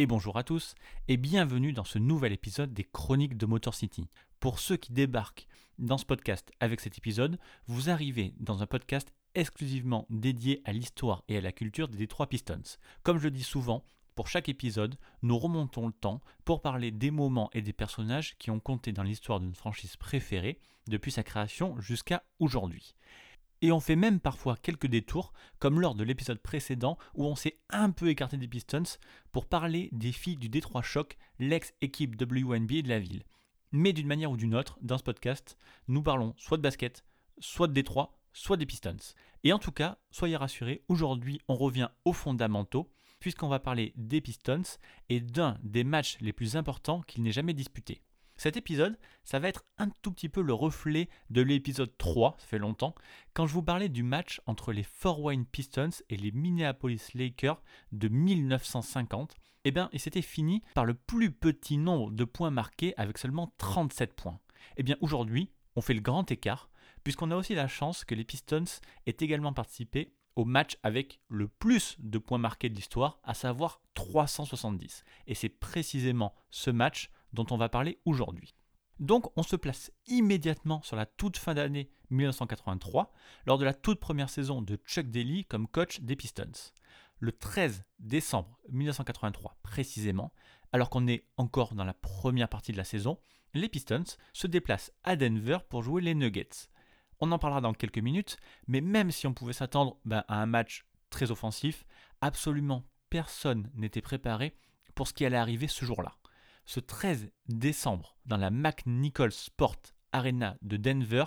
et bonjour à tous et bienvenue dans ce nouvel épisode des Chroniques de Motor City. Pour ceux qui débarquent dans ce podcast avec cet épisode, vous arrivez dans un podcast exclusivement dédié à l'histoire et à la culture des Detroit Pistons. Comme je le dis souvent, pour chaque épisode, nous remontons le temps pour parler des moments et des personnages qui ont compté dans l'histoire d'une franchise préférée depuis sa création jusqu'à aujourd'hui. Et on fait même parfois quelques détours, comme lors de l'épisode précédent où on s'est un peu écarté des Pistons pour parler des filles du Détroit Shock, l'ex-équipe WNBA de la ville. Mais d'une manière ou d'une autre, dans ce podcast, nous parlons soit de basket, soit de Détroit, soit des Pistons. Et en tout cas, soyez rassurés, aujourd'hui on revient aux fondamentaux, puisqu'on va parler des Pistons et d'un des matchs les plus importants qu'ils n'aient jamais disputés. Cet épisode, ça va être un tout petit peu le reflet de l'épisode 3, ça fait longtemps, quand je vous parlais du match entre les Fort Wayne Pistons et les Minneapolis Lakers de 1950. Eh bien, il s'était fini par le plus petit nombre de points marqués avec seulement 37 points. Eh bien, aujourd'hui, on fait le grand écart, puisqu'on a aussi la chance que les Pistons aient également participé au match avec le plus de points marqués de l'histoire, à savoir 370. Et c'est précisément ce match dont on va parler aujourd'hui. Donc on se place immédiatement sur la toute fin d'année 1983, lors de la toute première saison de Chuck Daly comme coach des Pistons. Le 13 décembre 1983 précisément, alors qu'on est encore dans la première partie de la saison, les Pistons se déplacent à Denver pour jouer les Nuggets. On en parlera dans quelques minutes, mais même si on pouvait s'attendre ben, à un match très offensif, absolument personne n'était préparé pour ce qui allait arriver ce jour-là. Ce 13 décembre, dans la McNichols Sport Arena de Denver,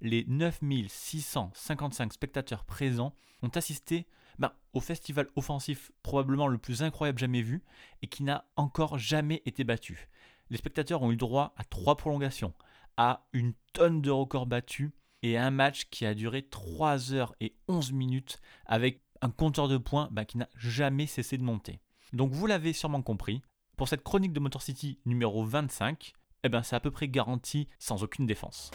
les 9655 spectateurs présents ont assisté ben, au festival offensif probablement le plus incroyable jamais vu et qui n'a encore jamais été battu. Les spectateurs ont eu droit à trois prolongations, à une tonne de records battus et un match qui a duré 3 heures et 11 minutes avec un compteur de points ben, qui n'a jamais cessé de monter. Donc vous l'avez sûrement compris, pour cette chronique de Motor City numéro 25, eh ben c'est à peu près garanti sans aucune défense.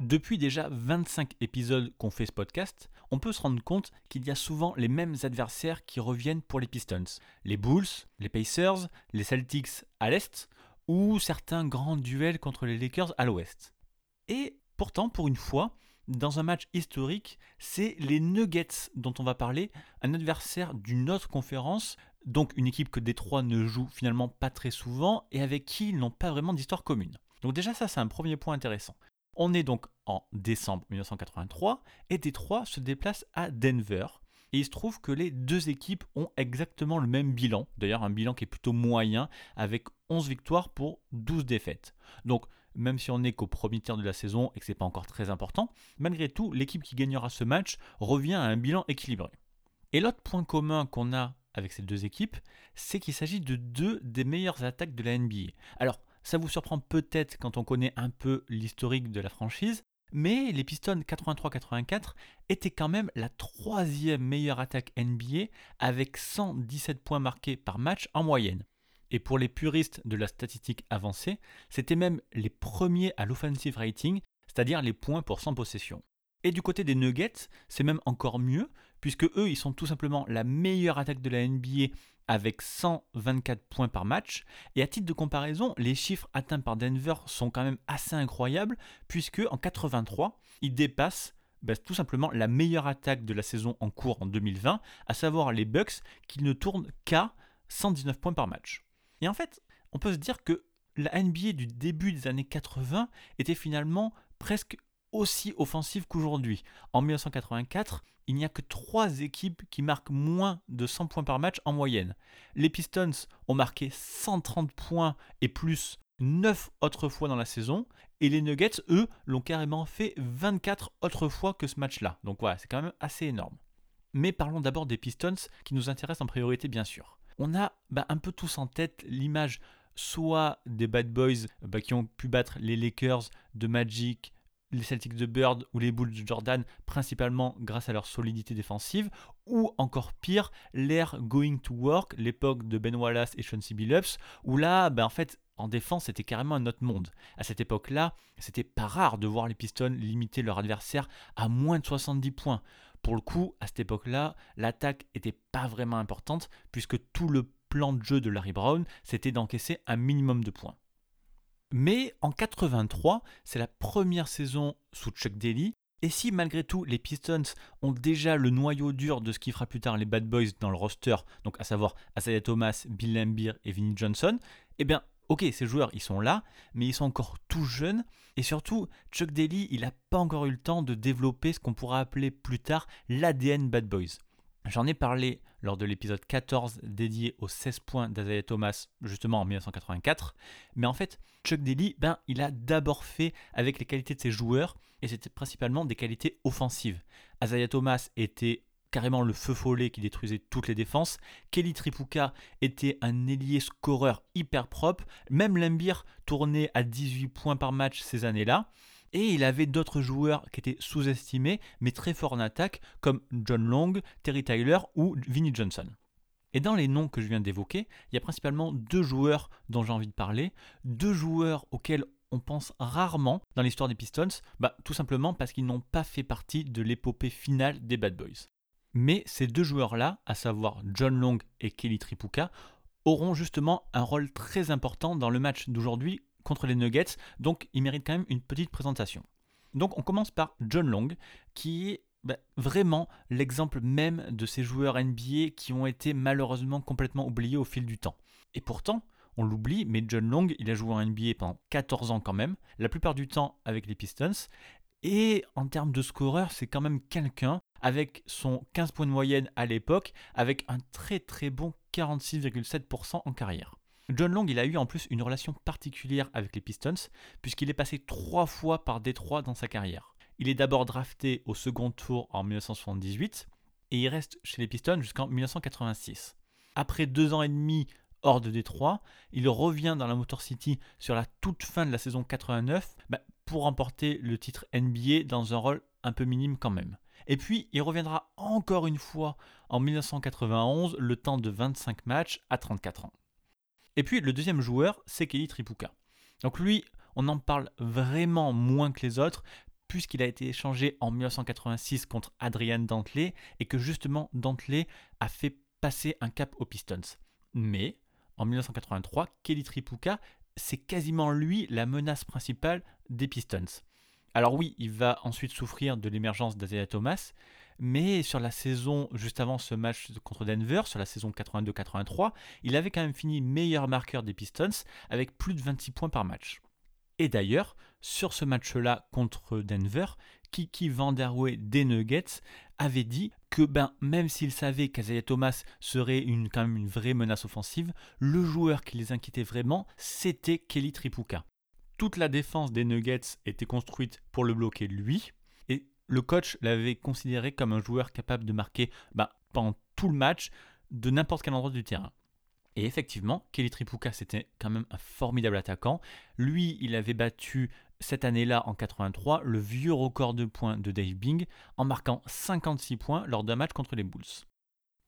Depuis déjà 25 épisodes qu'on fait ce podcast, on peut se rendre compte qu'il y a souvent les mêmes adversaires qui reviennent pour les Pistons. Les Bulls, les Pacers, les Celtics à l'est, ou certains grands duels contre les Lakers à l'ouest. Et pourtant, pour une fois, dans un match historique, c'est les Nuggets dont on va parler, un adversaire d'une autre conférence, donc une équipe que Détroit ne joue finalement pas très souvent et avec qui ils n'ont pas vraiment d'histoire commune. Donc déjà ça c'est un premier point intéressant. On est donc en décembre 1983 et Détroit se déplace à Denver. Et il se trouve que les deux équipes ont exactement le même bilan, d'ailleurs un bilan qui est plutôt moyen, avec 11 victoires pour 12 défaites. Donc même si on n'est qu'au premier tiers de la saison et que c'est pas encore très important, malgré tout, l'équipe qui gagnera ce match revient à un bilan équilibré. Et l'autre point commun qu'on a avec ces deux équipes, c'est qu'il s'agit de deux des meilleures attaques de la NBA. Alors, ça vous surprend peut-être quand on connaît un peu l'historique de la franchise, mais les Pistons 83-84 étaient quand même la troisième meilleure attaque NBA avec 117 points marqués par match en moyenne. Et pour les puristes de la statistique avancée, c'était même les premiers à l'offensive rating, c'est-à-dire les points pour 100 possessions. Et du côté des Nuggets, c'est même encore mieux, puisque eux, ils sont tout simplement la meilleure attaque de la NBA avec 124 points par match. Et à titre de comparaison, les chiffres atteints par Denver sont quand même assez incroyables, puisque en 83, ils dépassent bah, tout simplement la meilleure attaque de la saison en cours en 2020, à savoir les Bucks, qui ne tournent qu'à 119 points par match. Et en fait, on peut se dire que la NBA du début des années 80 était finalement presque aussi offensive qu'aujourd'hui. En 1984, il n'y a que 3 équipes qui marquent moins de 100 points par match en moyenne. Les Pistons ont marqué 130 points et plus 9 autres fois dans la saison, et les Nuggets, eux, l'ont carrément fait 24 autres fois que ce match-là. Donc voilà, c'est quand même assez énorme. Mais parlons d'abord des Pistons, qui nous intéressent en priorité bien sûr. On a bah, un peu tous en tête l'image soit des Bad Boys bah, qui ont pu battre les Lakers de Magic, les Celtics de Bird ou les Bulls de Jordan, principalement grâce à leur solidité défensive, ou encore pire, l'ère Going to Work, l'époque de Ben Wallace et Sean C. Billups, où là, ben en fait, en défense, c'était carrément un autre monde. À cette époque-là, c'était pas rare de voir les Pistons limiter leur adversaire à moins de 70 points. Pour le coup, à cette époque-là, l'attaque était pas vraiment importante, puisque tout le plan de jeu de Larry Brown, c'était d'encaisser un minimum de points. Mais en 83, c'est la première saison sous Chuck Daly, et si malgré tout les Pistons ont déjà le noyau dur de ce qui fera plus tard les Bad Boys dans le roster, donc à savoir Isaiah Thomas, Bill Lambier et Vinnie Johnson, eh bien ok, ces joueurs ils sont là, mais ils sont encore tout jeunes, et surtout Chuck Daly il n'a pas encore eu le temps de développer ce qu'on pourra appeler plus tard l'ADN Bad Boys. J'en ai parlé lors de l'épisode 14 dédié aux 16 points d'Azaya Thomas, justement en 1984. Mais en fait, Chuck Daly, ben, il a d'abord fait avec les qualités de ses joueurs, et c'était principalement des qualités offensives. Azaya Thomas était carrément le feu follet qui détruisait toutes les défenses. Kelly Tripuka était un ailier scoreur hyper propre. Même Lambir tournait à 18 points par match ces années-là. Et il avait d'autres joueurs qui étaient sous-estimés, mais très forts en attaque, comme John Long, Terry Tyler ou Vinnie Johnson. Et dans les noms que je viens d'évoquer, il y a principalement deux joueurs dont j'ai envie de parler, deux joueurs auxquels on pense rarement dans l'histoire des Pistons, bah, tout simplement parce qu'ils n'ont pas fait partie de l'épopée finale des Bad Boys. Mais ces deux joueurs-là, à savoir John Long et Kelly Tripuka, auront justement un rôle très important dans le match d'aujourd'hui contre les Nuggets, donc il mérite quand même une petite présentation. Donc on commence par John Long, qui est bah, vraiment l'exemple même de ces joueurs NBA qui ont été malheureusement complètement oubliés au fil du temps. Et pourtant, on l'oublie, mais John Long, il a joué en NBA pendant 14 ans quand même, la plupart du temps avec les Pistons. Et en termes de scoreur, c'est quand même quelqu'un avec son 15 points de moyenne à l'époque, avec un très très bon 46,7% en carrière. John Long, il a eu en plus une relation particulière avec les Pistons, puisqu'il est passé trois fois par Détroit dans sa carrière. Il est d'abord drafté au second tour en 1978, et il reste chez les Pistons jusqu'en 1986. Après deux ans et demi hors de Détroit, il revient dans la Motor City sur la toute fin de la saison 89 bah, pour remporter le titre NBA dans un rôle un peu minime quand même. Et puis il reviendra encore une fois en 1991, le temps de 25 matchs à 34 ans. Et puis le deuxième joueur, c'est Kelly Tripuka. Donc lui, on en parle vraiment moins que les autres, puisqu'il a été échangé en 1986 contre Adrian Dantley, et que justement Dantley a fait passer un cap aux Pistons. Mais en 1983, Kelly Tripuka, c'est quasiment lui la menace principale des Pistons. Alors oui, il va ensuite souffrir de l'émergence d'Azaya Thomas, mais sur la saison juste avant ce match contre Denver, sur la saison 82-83, il avait quand même fini meilleur marqueur des Pistons avec plus de 26 points par match. Et d'ailleurs, sur ce match-là contre Denver, Kiki Vanderwey des Nuggets avait dit que ben, même s'il savait qu'Azaya Thomas serait une, quand même une vraie menace offensive, le joueur qui les inquiétait vraiment, c'était Kelly Tripuka. Toute la défense des Nuggets était construite pour le bloquer lui, le coach l'avait considéré comme un joueur capable de marquer bah, pendant tout le match de n'importe quel endroit du terrain. Et effectivement, Kelly Tripuka, c'était quand même un formidable attaquant. Lui, il avait battu cette année-là, en 83, le vieux record de points de Dave Bing en marquant 56 points lors d'un match contre les Bulls.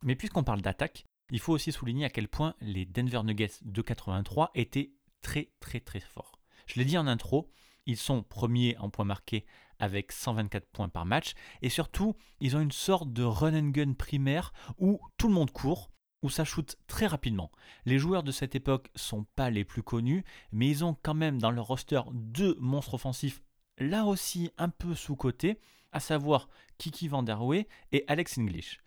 Mais puisqu'on parle d'attaque, il faut aussi souligner à quel point les Denver Nuggets de 83 étaient très très très forts. Je l'ai dit en intro, ils sont premiers en points marqués avec 124 points par match. Et surtout, ils ont une sorte de run and gun primaire où tout le monde court, où ça shoot très rapidement. Les joueurs de cette époque sont pas les plus connus, mais ils ont quand même dans leur roster deux monstres offensifs, là aussi un peu sous-cotés, à savoir Kiki Vanderwey et Alex English.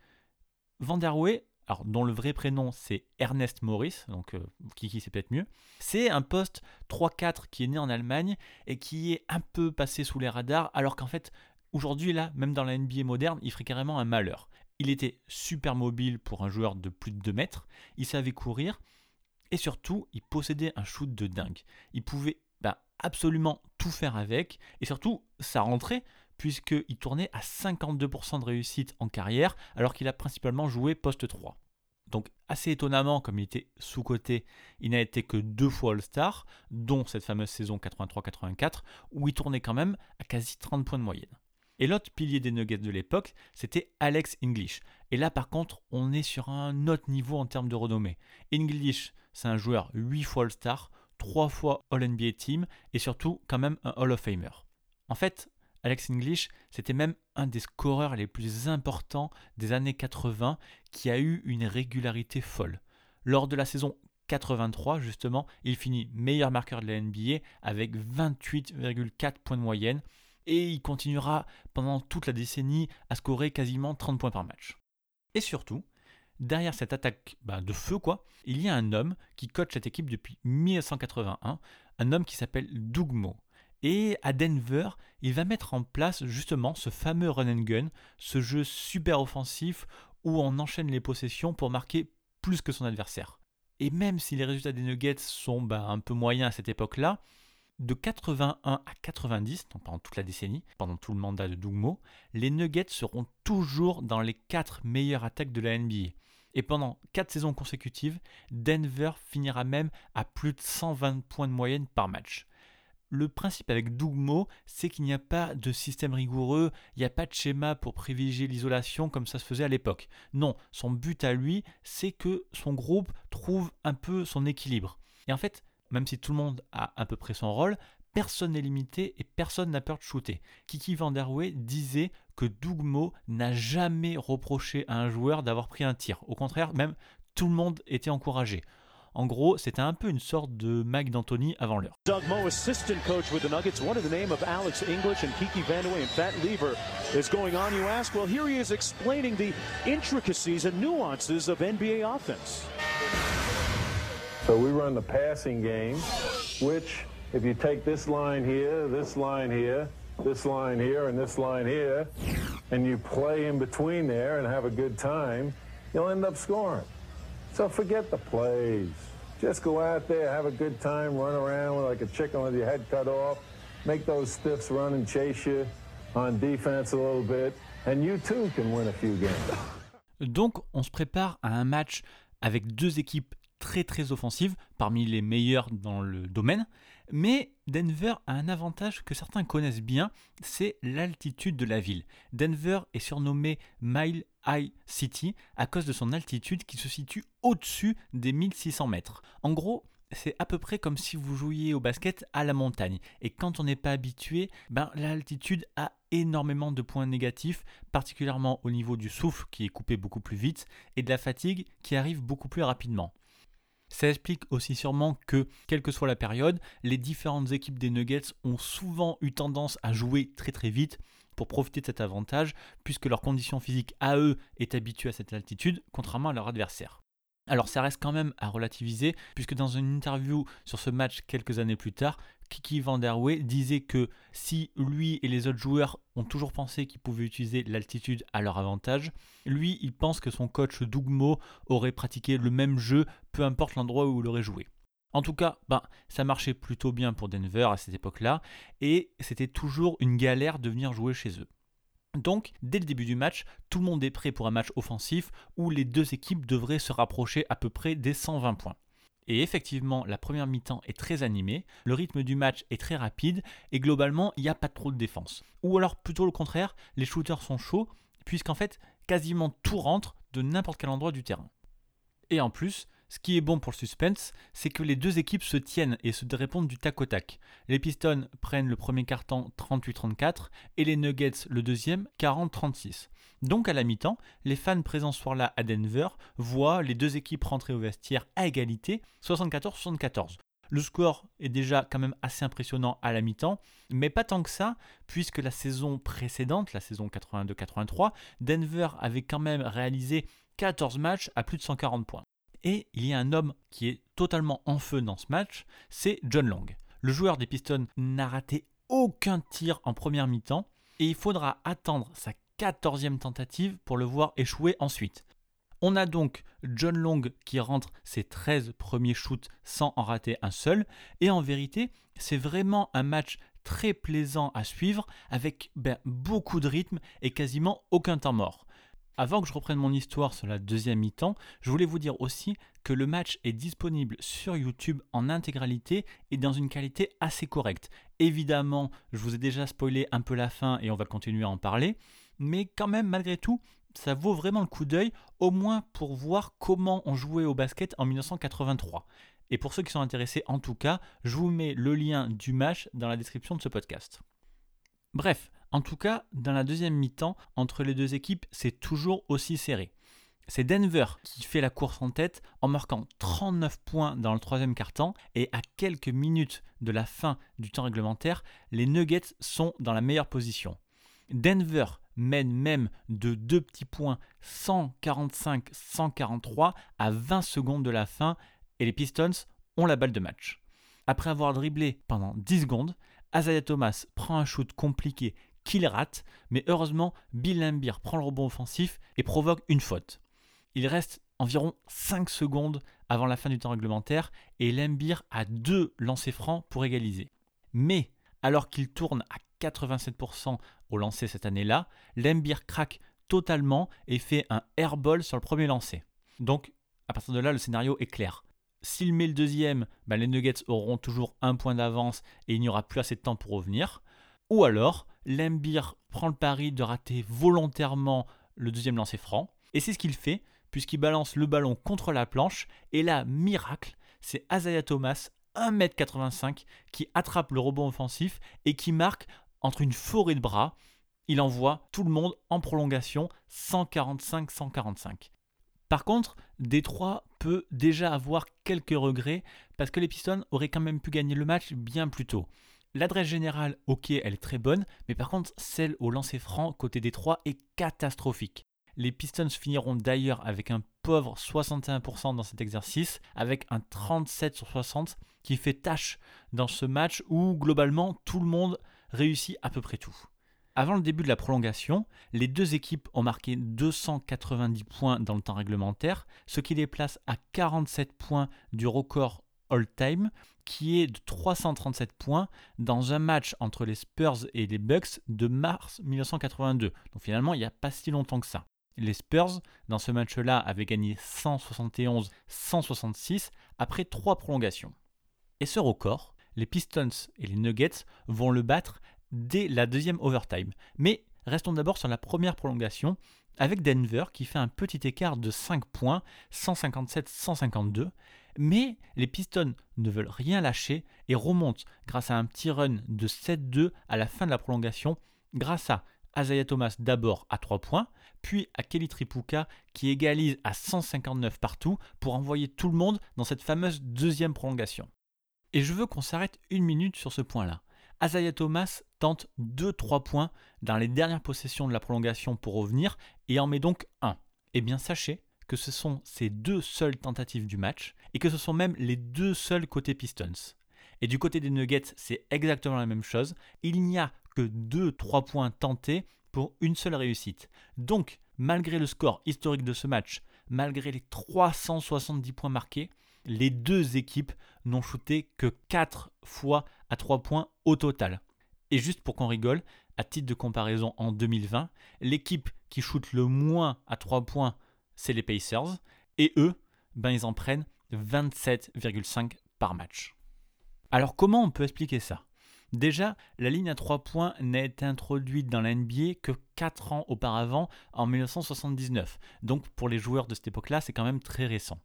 Vanderwey, dont le vrai prénom c'est Ernest Morris, donc euh, Kiki c'est peut-être mieux. C'est un poste 3-4 qui est né en Allemagne et qui est un peu passé sous les radars, alors qu'en fait aujourd'hui là, même dans la NBA moderne, il ferait carrément un malheur. Il était super mobile pour un joueur de plus de 2 mètres, il savait courir et surtout il possédait un shoot de dingue. Il pouvait bah, absolument tout faire avec et surtout ça rentrait puisqu'il tournait à 52% de réussite en carrière, alors qu'il a principalement joué poste 3. Donc assez étonnamment, comme il était sous-coté, il n'a été que deux fois All-Star, dont cette fameuse saison 83-84, où il tournait quand même à quasi 30 points de moyenne. Et l'autre pilier des Nuggets de l'époque, c'était Alex English. Et là par contre, on est sur un autre niveau en termes de renommée. English, c'est un joueur 8 fois All-Star, 3 fois All-NBA Team, et surtout quand même un Hall of Famer. En fait, Alex English, c'était même un des scoreurs les plus importants des années 80 qui a eu une régularité folle. Lors de la saison 83, justement, il finit meilleur marqueur de la NBA avec 28,4 points de moyenne et il continuera pendant toute la décennie à scorer quasiment 30 points par match. Et surtout, derrière cette attaque bah, de feu, quoi, il y a un homme qui coach cette équipe depuis 1981, un homme qui s'appelle Doug Moe. Et à Denver, il va mettre en place justement ce fameux run and gun, ce jeu super offensif où on enchaîne les possessions pour marquer plus que son adversaire. Et même si les résultats des Nuggets sont bah, un peu moyens à cette époque-là, de 81 à 90, donc pendant toute la décennie, pendant tout le mandat de Dougmo, les Nuggets seront toujours dans les 4 meilleures attaques de la NBA. Et pendant 4 saisons consécutives, Denver finira même à plus de 120 points de moyenne par match le principe avec Dougmo, c'est qu'il n'y a pas de système rigoureux, il n'y a pas de schéma pour privilégier l'isolation comme ça se faisait à l'époque. Non, son but à lui, c'est que son groupe trouve un peu son équilibre. Et en fait, même si tout le monde a à peu près son rôle, personne n'est limité et personne n'a peur de shooter. Kiki Vanderwey disait que Dougmo n'a jamais reproché à un joueur d'avoir pris un tir. Au contraire, même tout le monde était encouragé. En gros, c'était un peu une sorte de Mike D'Antoni avant l'heure. Doug Moe, assistant coach with the Nuggets. What in the name of Alex English and Kiki Vandewey and Fat Lever is going on, you ask? Well, here he is explaining the intricacies and nuances of NBA offense. So we run the passing game, which if you take this line here, this line here, this line here, and this line here, and you play in between there and have a good time, you'll end up scoring. So forget the plays. Just go out there, have a good time, run around like a chicken with your head cut off, make those stiffs run and chase you on defense a little bit, and you too can win a few games. Donc, on se prépare à un match avec deux équipes très très offensives, parmi les meilleures dans le domaine. Mais Denver a un avantage que certains connaissent bien, c'est l'altitude de la ville. Denver est surnommé Mile High City à cause de son altitude qui se situe au-dessus des 1600 mètres. En gros, c'est à peu près comme si vous jouiez au basket à la montagne. Et quand on n'est pas habitué, ben, l'altitude a énormément de points négatifs, particulièrement au niveau du souffle qui est coupé beaucoup plus vite et de la fatigue qui arrive beaucoup plus rapidement. Ça explique aussi sûrement que, quelle que soit la période, les différentes équipes des Nuggets ont souvent eu tendance à jouer très très vite pour profiter de cet avantage, puisque leur condition physique à eux est habituée à cette altitude, contrairement à leur adversaire. Alors ça reste quand même à relativiser, puisque dans une interview sur ce match quelques années plus tard, Kiki Vanderwey disait que si lui et les autres joueurs ont toujours pensé qu'ils pouvaient utiliser l'altitude à leur avantage, lui il pense que son coach Dougmo aurait pratiqué le même jeu, peu importe l'endroit où il aurait joué. En tout cas, ben, ça marchait plutôt bien pour Denver à cette époque-là, et c'était toujours une galère de venir jouer chez eux. Donc, dès le début du match, tout le monde est prêt pour un match offensif où les deux équipes devraient se rapprocher à peu près des 120 points. Et effectivement, la première mi-temps est très animée, le rythme du match est très rapide et globalement, il n'y a pas trop de défense. Ou alors plutôt le contraire, les shooters sont chauds puisqu'en fait, quasiment tout rentre de n'importe quel endroit du terrain. Et en plus, ce qui est bon pour le suspense, c'est que les deux équipes se tiennent et se répondent du tac au tac. Les Pistons prennent le premier carton 38-34 et les Nuggets le deuxième 40-36. Donc à la mi-temps, les fans présents ce soir-là à Denver voient les deux équipes rentrer au vestiaire à égalité 74-74. Le score est déjà quand même assez impressionnant à la mi-temps, mais pas tant que ça, puisque la saison précédente, la saison 82-83, Denver avait quand même réalisé 14 matchs à plus de 140 points. Et il y a un homme qui est totalement en feu dans ce match, c'est John Long. Le joueur des Pistons n'a raté aucun tir en première mi-temps et il faudra attendre sa 14e tentative pour le voir échouer ensuite. On a donc John Long qui rentre ses 13 premiers shoots sans en rater un seul. Et en vérité, c'est vraiment un match très plaisant à suivre avec ben, beaucoup de rythme et quasiment aucun temps mort. Avant que je reprenne mon histoire sur la deuxième mi-temps, je voulais vous dire aussi que le match est disponible sur YouTube en intégralité et dans une qualité assez correcte. Évidemment, je vous ai déjà spoilé un peu la fin et on va continuer à en parler, mais quand même, malgré tout, ça vaut vraiment le coup d'œil, au moins pour voir comment on jouait au basket en 1983. Et pour ceux qui sont intéressés en tout cas, je vous mets le lien du match dans la description de ce podcast. Bref, en tout cas, dans la deuxième mi-temps, entre les deux équipes, c'est toujours aussi serré. C'est Denver qui fait la course en tête en marquant 39 points dans le troisième quart-temps et à quelques minutes de la fin du temps réglementaire, les Nuggets sont dans la meilleure position. Denver mène même de deux petits points 145-143 à 20 secondes de la fin et les Pistons ont la balle de match. Après avoir dribblé pendant 10 secondes, Azaya Thomas prend un shoot compliqué qu'il rate, mais heureusement, Bill Lambier prend le rebond offensif et provoque une faute. Il reste environ 5 secondes avant la fin du temps réglementaire et Lambier a deux lancers francs pour égaliser. Mais alors qu'il tourne à 87% au lancer cette année-là, Lambier craque totalement et fait un airball sur le premier lancer. Donc, à partir de là, le scénario est clair. S'il met le deuxième, bah, les Nuggets auront toujours un point d'avance et il n'y aura plus assez de temps pour revenir. Ou alors, Lembir prend le pari de rater volontairement le deuxième lancer franc. Et c'est ce qu'il fait, puisqu'il balance le ballon contre la planche. Et là, miracle, c'est Azaya Thomas, 1m85, qui attrape le rebond offensif et qui marque entre une forêt de bras. Il envoie tout le monde en prolongation 145-145. Par contre, Détroit peut déjà avoir quelques regrets parce que les Pistons auraient quand même pu gagner le match bien plus tôt. L'adresse générale, ok, elle est très bonne, mais par contre, celle au lancer franc côté Détroit est catastrophique. Les Pistons finiront d'ailleurs avec un pauvre 61% dans cet exercice, avec un 37 sur 60 qui fait tâche dans ce match où globalement tout le monde réussit à peu près tout. Avant le début de la prolongation, les deux équipes ont marqué 290 points dans le temps réglementaire, ce qui les place à 47 points du record all-time, qui est de 337 points dans un match entre les Spurs et les Bucks de mars 1982. Donc finalement, il n'y a pas si longtemps que ça. Les Spurs, dans ce match-là, avaient gagné 171-166 après trois prolongations. Et ce record, les Pistons et les Nuggets vont le battre dès la deuxième overtime. Mais restons d'abord sur la première prolongation avec Denver qui fait un petit écart de 5 points, 157-152. Mais les Pistons ne veulent rien lâcher et remontent grâce à un petit run de 7-2 à la fin de la prolongation, grâce à Azaya Thomas d'abord à 3 points, puis à Kelly Tripuka qui égalise à 159 partout pour envoyer tout le monde dans cette fameuse deuxième prolongation. Et je veux qu'on s'arrête une minute sur ce point-là. Azaya Thomas tente 2-3 points dans les dernières possessions de la prolongation pour revenir et en met donc un. Eh bien sachez que ce sont ces deux seules tentatives du match et que ce sont même les deux seuls côté Pistons. Et du côté des Nuggets, c'est exactement la même chose. Il n'y a que 2-3 points tentés pour une seule réussite. Donc, malgré le score historique de ce match, malgré les 370 points marqués, les deux équipes n'ont shooté que 4 fois à 3 points au total. Et juste pour qu'on rigole, à titre de comparaison en 2020, l'équipe qui shoot le moins à 3 points, c'est les Pacers, et eux, ben ils en prennent 27,5 par match. Alors comment on peut expliquer ça? Déjà, la ligne à 3 points n'a été introduite dans la NBA que 4 ans auparavant, en 1979. Donc pour les joueurs de cette époque-là, c'est quand même très récent.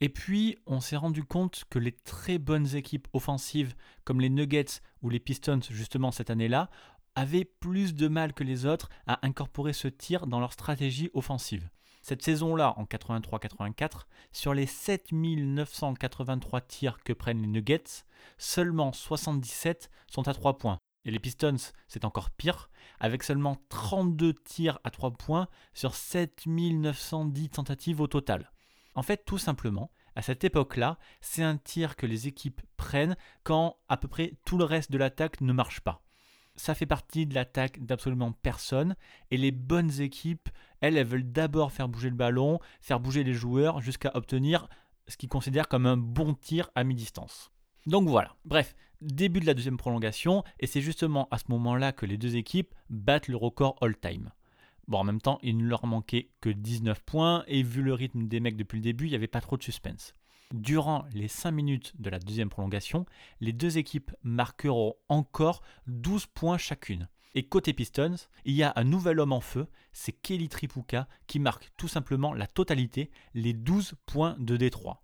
Et puis, on s'est rendu compte que les très bonnes équipes offensives, comme les Nuggets ou les Pistons justement cette année-là, avaient plus de mal que les autres à incorporer ce tir dans leur stratégie offensive. Cette saison-là, en 83-84, sur les 7983 tirs que prennent les Nuggets, seulement 77 sont à 3 points. Et les Pistons, c'est encore pire, avec seulement 32 tirs à 3 points sur 7910 tentatives au total. En fait, tout simplement, à cette époque-là, c'est un tir que les équipes prennent quand à peu près tout le reste de l'attaque ne marche pas. Ça fait partie de l'attaque d'absolument personne, et les bonnes équipes, elles, elles veulent d'abord faire bouger le ballon, faire bouger les joueurs jusqu'à obtenir ce qu'ils considèrent comme un bon tir à mi-distance. Donc voilà, bref, début de la deuxième prolongation, et c'est justement à ce moment-là que les deux équipes battent le record all-time. Bon, en même temps, il ne leur manquait que 19 points, et vu le rythme des mecs depuis le début, il n'y avait pas trop de suspense. Durant les 5 minutes de la deuxième prolongation, les deux équipes marqueront encore 12 points chacune. Et côté Pistons, il y a un nouvel homme en feu, c'est Kelly Tripuka qui marque tout simplement la totalité, les 12 points de Détroit.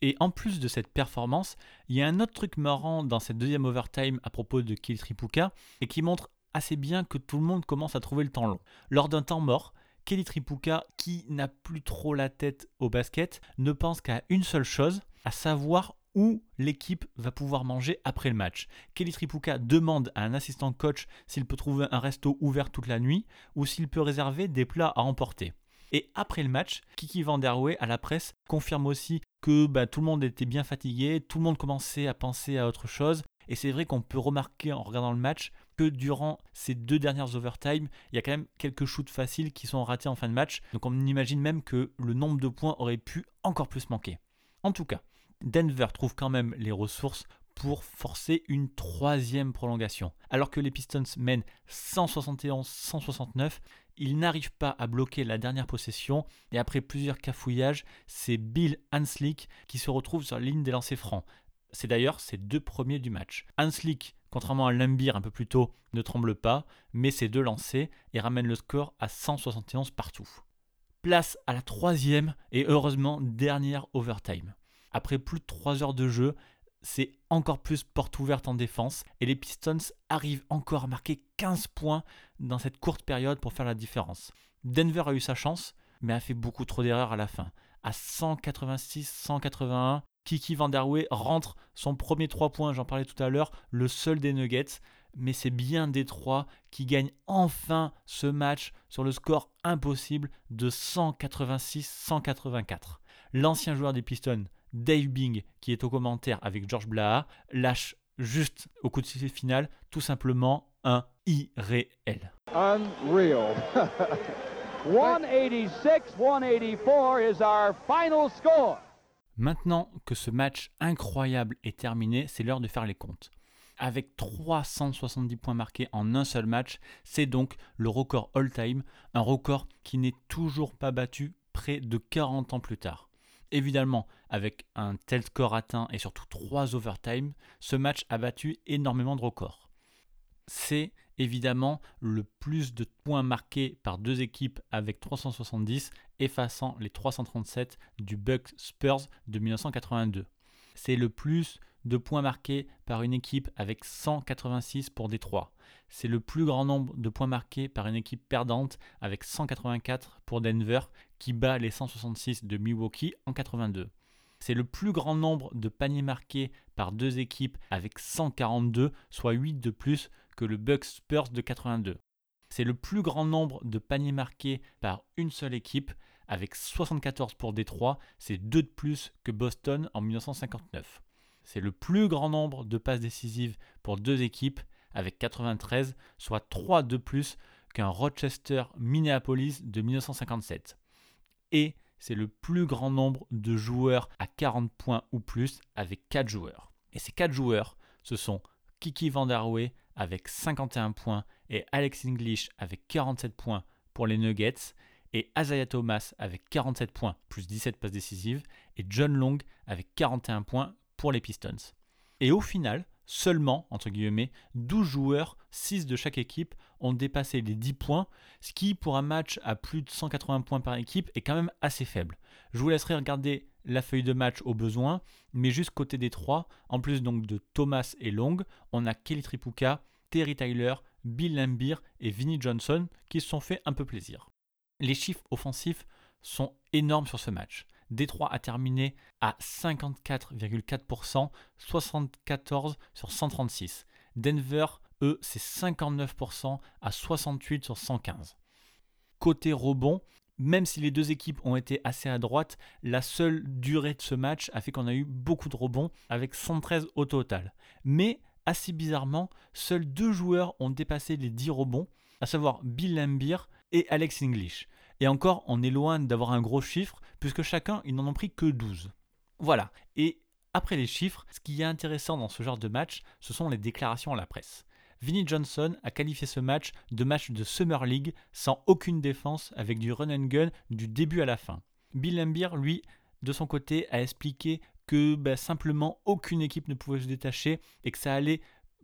Et en plus de cette performance, il y a un autre truc marrant dans cette deuxième overtime à propos de Kelly Tripuka et qui montre assez bien que tout le monde commence à trouver le temps long. Lors d'un temps mort, Kelly Tripuka, qui n'a plus trop la tête au basket, ne pense qu'à une seule chose, à savoir où l'équipe va pouvoir manger après le match. Kelly Tripuka demande à un assistant coach s'il peut trouver un resto ouvert toute la nuit ou s'il peut réserver des plats à emporter. Et après le match, Kiki Vanderwey à la presse confirme aussi que bah, tout le monde était bien fatigué, tout le monde commençait à penser à autre chose. Et c'est vrai qu'on peut remarquer en regardant le match que durant ces deux dernières overtime, il y a quand même quelques shoots faciles qui sont ratés en fin de match. Donc on imagine même que le nombre de points aurait pu encore plus manquer. En tout cas, Denver trouve quand même les ressources pour forcer une troisième prolongation. Alors que les Pistons mènent 171-169, ils n'arrivent pas à bloquer la dernière possession et après plusieurs cafouillages, c'est Bill Hanslick qui se retrouve sur la ligne des lancers francs. C'est d'ailleurs ses deux premiers du match. Hanslick, contrairement à Lambir un peu plus tôt, ne tremble pas, mais ses deux lancers et ramène le score à 171 partout. Place à la troisième et heureusement dernière overtime. Après plus de 3 heures de jeu, c'est encore plus porte ouverte en défense et les Pistons arrivent encore à marquer 15 points dans cette courte période pour faire la différence. Denver a eu sa chance, mais a fait beaucoup trop d'erreurs à la fin. À 186-181, Kiki Vanderwey rentre son premier 3 points, j'en parlais tout à l'heure, le seul des Nuggets, mais c'est bien Détroit qui gagne enfin ce match sur le score impossible de 186-184. L'ancien joueur des Pistons, Dave Bing, qui est au commentaire avec George Blaha, lâche juste au coup de sifflet final tout simplement un irréel. Unreal. 186-184 is our final score. Maintenant que ce match incroyable est terminé, c'est l'heure de faire les comptes. Avec 370 points marqués en un seul match, c'est donc le record all-time, un record qui n'est toujours pas battu près de 40 ans plus tard. Évidemment, avec un tel score atteint et surtout 3 overtime, ce match a battu énormément de records. C'est évidemment le plus de points marqués par deux équipes avec 370, effaçant les 337 du Bucks Spurs de 1982. C'est le plus de points marqués par une équipe avec 186 pour Détroit. C'est le plus grand nombre de points marqués par une équipe perdante avec 184 pour Denver qui bat les 166 de Milwaukee en 82. C'est le plus grand nombre de paniers marqués par deux équipes avec 142, soit 8 de plus que le Bucks Spurs de 82. C'est le plus grand nombre de paniers marqués par une seule équipe avec 74 pour Détroit, c'est 2 de plus que Boston en 1959. C'est le plus grand nombre de passes décisives pour deux équipes avec 93, soit 3 de plus qu'un Rochester Minneapolis de 1957. Et c'est le plus grand nombre de joueurs à 40 points ou plus avec 4 joueurs. Et ces 4 joueurs, ce sont Kiki Vanderwey avec 51 points et Alex English avec 47 points pour les Nuggets et Isaiah Thomas avec 47 points plus 17 passes décisives et John Long avec 41 points pour les Pistons. Et au final, seulement, entre guillemets, 12 joueurs, 6 de chaque équipe, ont dépassé les 10 points, ce qui, pour un match à plus de 180 points par équipe, est quand même assez faible. Je vous laisserai regarder la feuille de match au besoin, mais juste côté des trois, en plus donc de Thomas et Long, on a Kelly Tripuka, Terry Tyler, Bill Lambier et Vinnie Johnson qui se sont fait un peu plaisir. Les chiffres offensifs sont énormes sur ce match. Détroit a terminé à 54,4%, 74 sur 136. Denver eux, c'est 59% à 68 sur 115. Côté rebond, même si les deux équipes ont été assez à droite, la seule durée de ce match a fait qu'on a eu beaucoup de rebonds, avec 113 au total. Mais, assez bizarrement, seuls deux joueurs ont dépassé les 10 rebonds, à savoir Bill Lambier et Alex English. Et encore, on est loin d'avoir un gros chiffre, puisque chacun, ils n'en ont pris que 12. Voilà. Et après les chiffres, ce qui est intéressant dans ce genre de match, ce sont les déclarations à la presse. Vinnie Johnson a qualifié ce match de match de Summer League sans aucune défense avec du run and gun du début à la fin. Bill Lambier, lui, de son côté, a expliqué que bah, simplement aucune équipe ne pouvait se détacher et que ça allait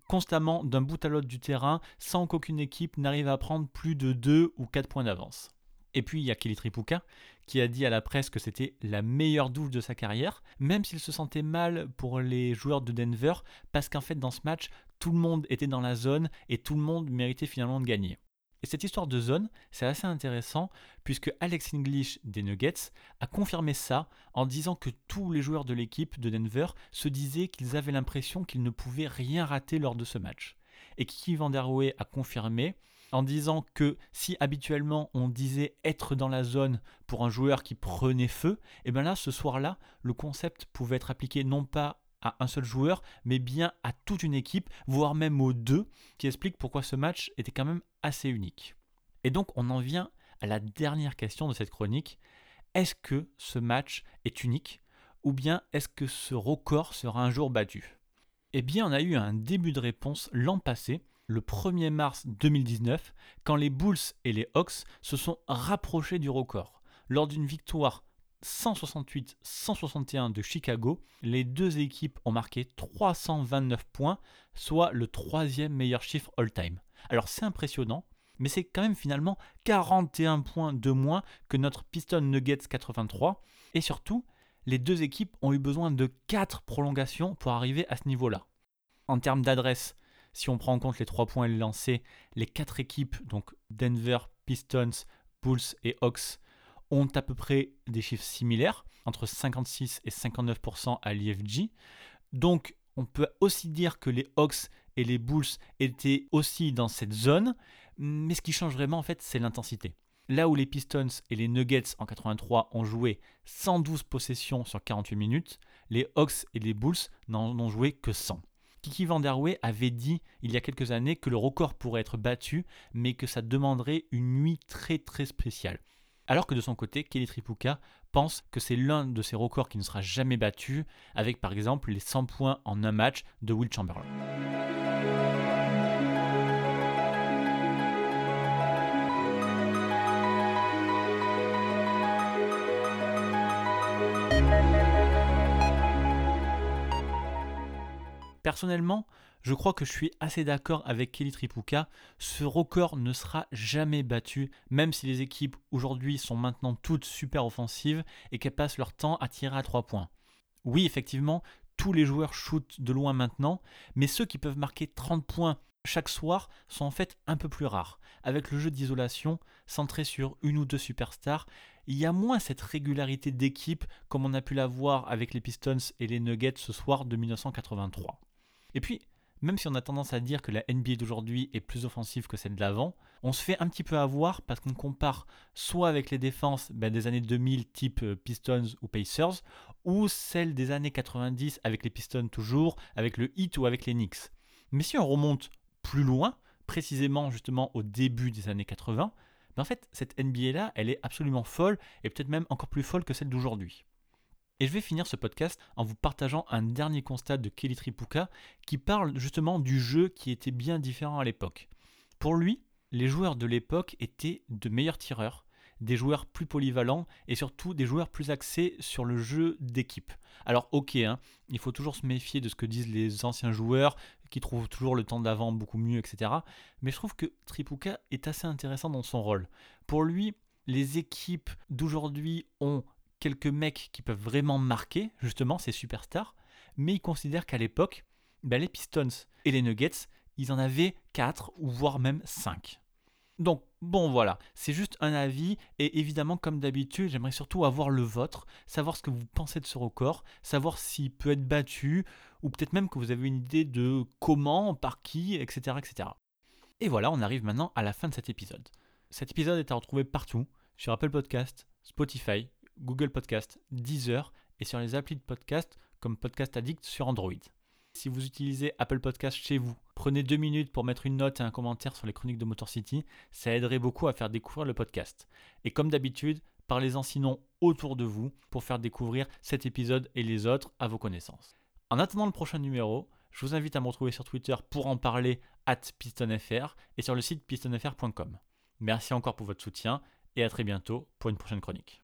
constamment d'un bout à l'autre du terrain sans qu'aucune équipe n'arrive à prendre plus de 2 ou 4 points d'avance. Et puis il y a Kelly Tripuka qui a dit à la presse que c'était la meilleure douche de sa carrière, même s'il se sentait mal pour les joueurs de Denver, parce qu'en fait dans ce match, tout le monde était dans la zone et tout le monde méritait finalement de gagner. Et cette histoire de zone, c'est assez intéressant puisque Alex English des Nuggets a confirmé ça en disant que tous les joueurs de l'équipe de Denver se disaient qu'ils avaient l'impression qu'ils ne pouvaient rien rater lors de ce match. Et Kiki Vanderwey a confirmé en disant que si habituellement on disait être dans la zone pour un joueur qui prenait feu, et eh bien là ce soir-là, le concept pouvait être appliqué non pas à un seul joueur, mais bien à toute une équipe, voire même aux deux, qui explique pourquoi ce match était quand même assez unique. Et donc on en vient à la dernière question de cette chronique. Est-ce que ce match est unique ou bien est-ce que ce record sera un jour battu? Eh bien on a eu un début de réponse l'an passé, le 1er mars 2019, quand les Bulls et les Hawks se sont rapprochés du record. Lors d'une victoire 168-161 de Chicago, les deux équipes ont marqué 329 points, soit le troisième meilleur chiffre all-time. Alors c'est impressionnant, mais c'est quand même finalement 41 points de moins que notre Piston Nuggets 83, et surtout, les deux équipes ont eu besoin de 4 prolongations pour arriver à ce niveau-là. En termes d'adresse, si on prend en compte les 3 points et les 4 équipes, donc Denver, Pistons, Bulls et Hawks, ont à peu près des chiffres similaires, entre 56 et 59% à l'IFG. Donc on peut aussi dire que les Hawks et les Bulls étaient aussi dans cette zone, mais ce qui change vraiment en fait c'est l'intensité. Là où les Pistons et les Nuggets en 83 ont joué 112 possessions sur 48 minutes, les Hawks et les Bulls n'en ont joué que 100. Kiki Vanderwey avait dit il y a quelques années que le record pourrait être battu, mais que ça demanderait une nuit très très spéciale. Alors que de son côté, Kelly Tripuka pense que c'est l'un de ses records qui ne sera jamais battu, avec par exemple les 100 points en un match de Will Chamberlain. Personnellement, je crois que je suis assez d'accord avec Kelly Tripuka. Ce record ne sera jamais battu, même si les équipes aujourd'hui sont maintenant toutes super offensives et qu'elles passent leur temps à tirer à 3 points. Oui, effectivement, tous les joueurs shootent de loin maintenant, mais ceux qui peuvent marquer 30 points chaque soir sont en fait un peu plus rares. Avec le jeu d'isolation, centré sur une ou deux superstars, il y a moins cette régularité d'équipe comme on a pu la voir avec les Pistons et les Nuggets ce soir de 1983. Et puis, même si on a tendance à dire que la NBA d'aujourd'hui est plus offensive que celle de l'avant, on se fait un petit peu avoir parce qu'on compare soit avec les défenses ben, des années 2000 type euh, Pistons ou Pacers, ou celles des années 90 avec les Pistons toujours, avec le Heat ou avec les Knicks. Mais si on remonte plus loin, précisément justement au début des années 80, ben en fait cette NBA là, elle est absolument folle et peut-être même encore plus folle que celle d'aujourd'hui. Et je vais finir ce podcast en vous partageant un dernier constat de Kelly Tripuka qui parle justement du jeu qui était bien différent à l'époque. Pour lui, les joueurs de l'époque étaient de meilleurs tireurs, des joueurs plus polyvalents et surtout des joueurs plus axés sur le jeu d'équipe. Alors ok, hein, il faut toujours se méfier de ce que disent les anciens joueurs qui trouvent toujours le temps d'avant beaucoup mieux, etc. Mais je trouve que Tripuka est assez intéressant dans son rôle. Pour lui, les équipes d'aujourd'hui ont quelques mecs qui peuvent vraiment marquer, justement, ces superstars, mais il considère qu'à l'époque, ben, les Pistons et les Nuggets, ils en avaient 4 ou voire même 5. Donc Bon voilà, c'est juste un avis et évidemment comme d'habitude j'aimerais surtout avoir le vôtre, savoir ce que vous pensez de ce record, savoir s'il peut être battu ou peut-être même que vous avez une idée de comment, par qui, etc. etc. Et voilà, on arrive maintenant à la fin de cet épisode. Cet épisode est à retrouver partout, sur Apple Podcast, Spotify, Google Podcast, Deezer et sur les applis de podcast comme Podcast Addict sur Android. Si vous utilisez Apple Podcast chez vous, prenez deux minutes pour mettre une note et un commentaire sur les chroniques de Motor City, ça aiderait beaucoup à faire découvrir le podcast. Et comme d'habitude, parlez-en sinon autour de vous pour faire découvrir cet épisode et les autres à vos connaissances. En attendant le prochain numéro, je vous invite à me retrouver sur Twitter pour en parler at pistonfr et sur le site pistonfr.com. Merci encore pour votre soutien et à très bientôt pour une prochaine chronique.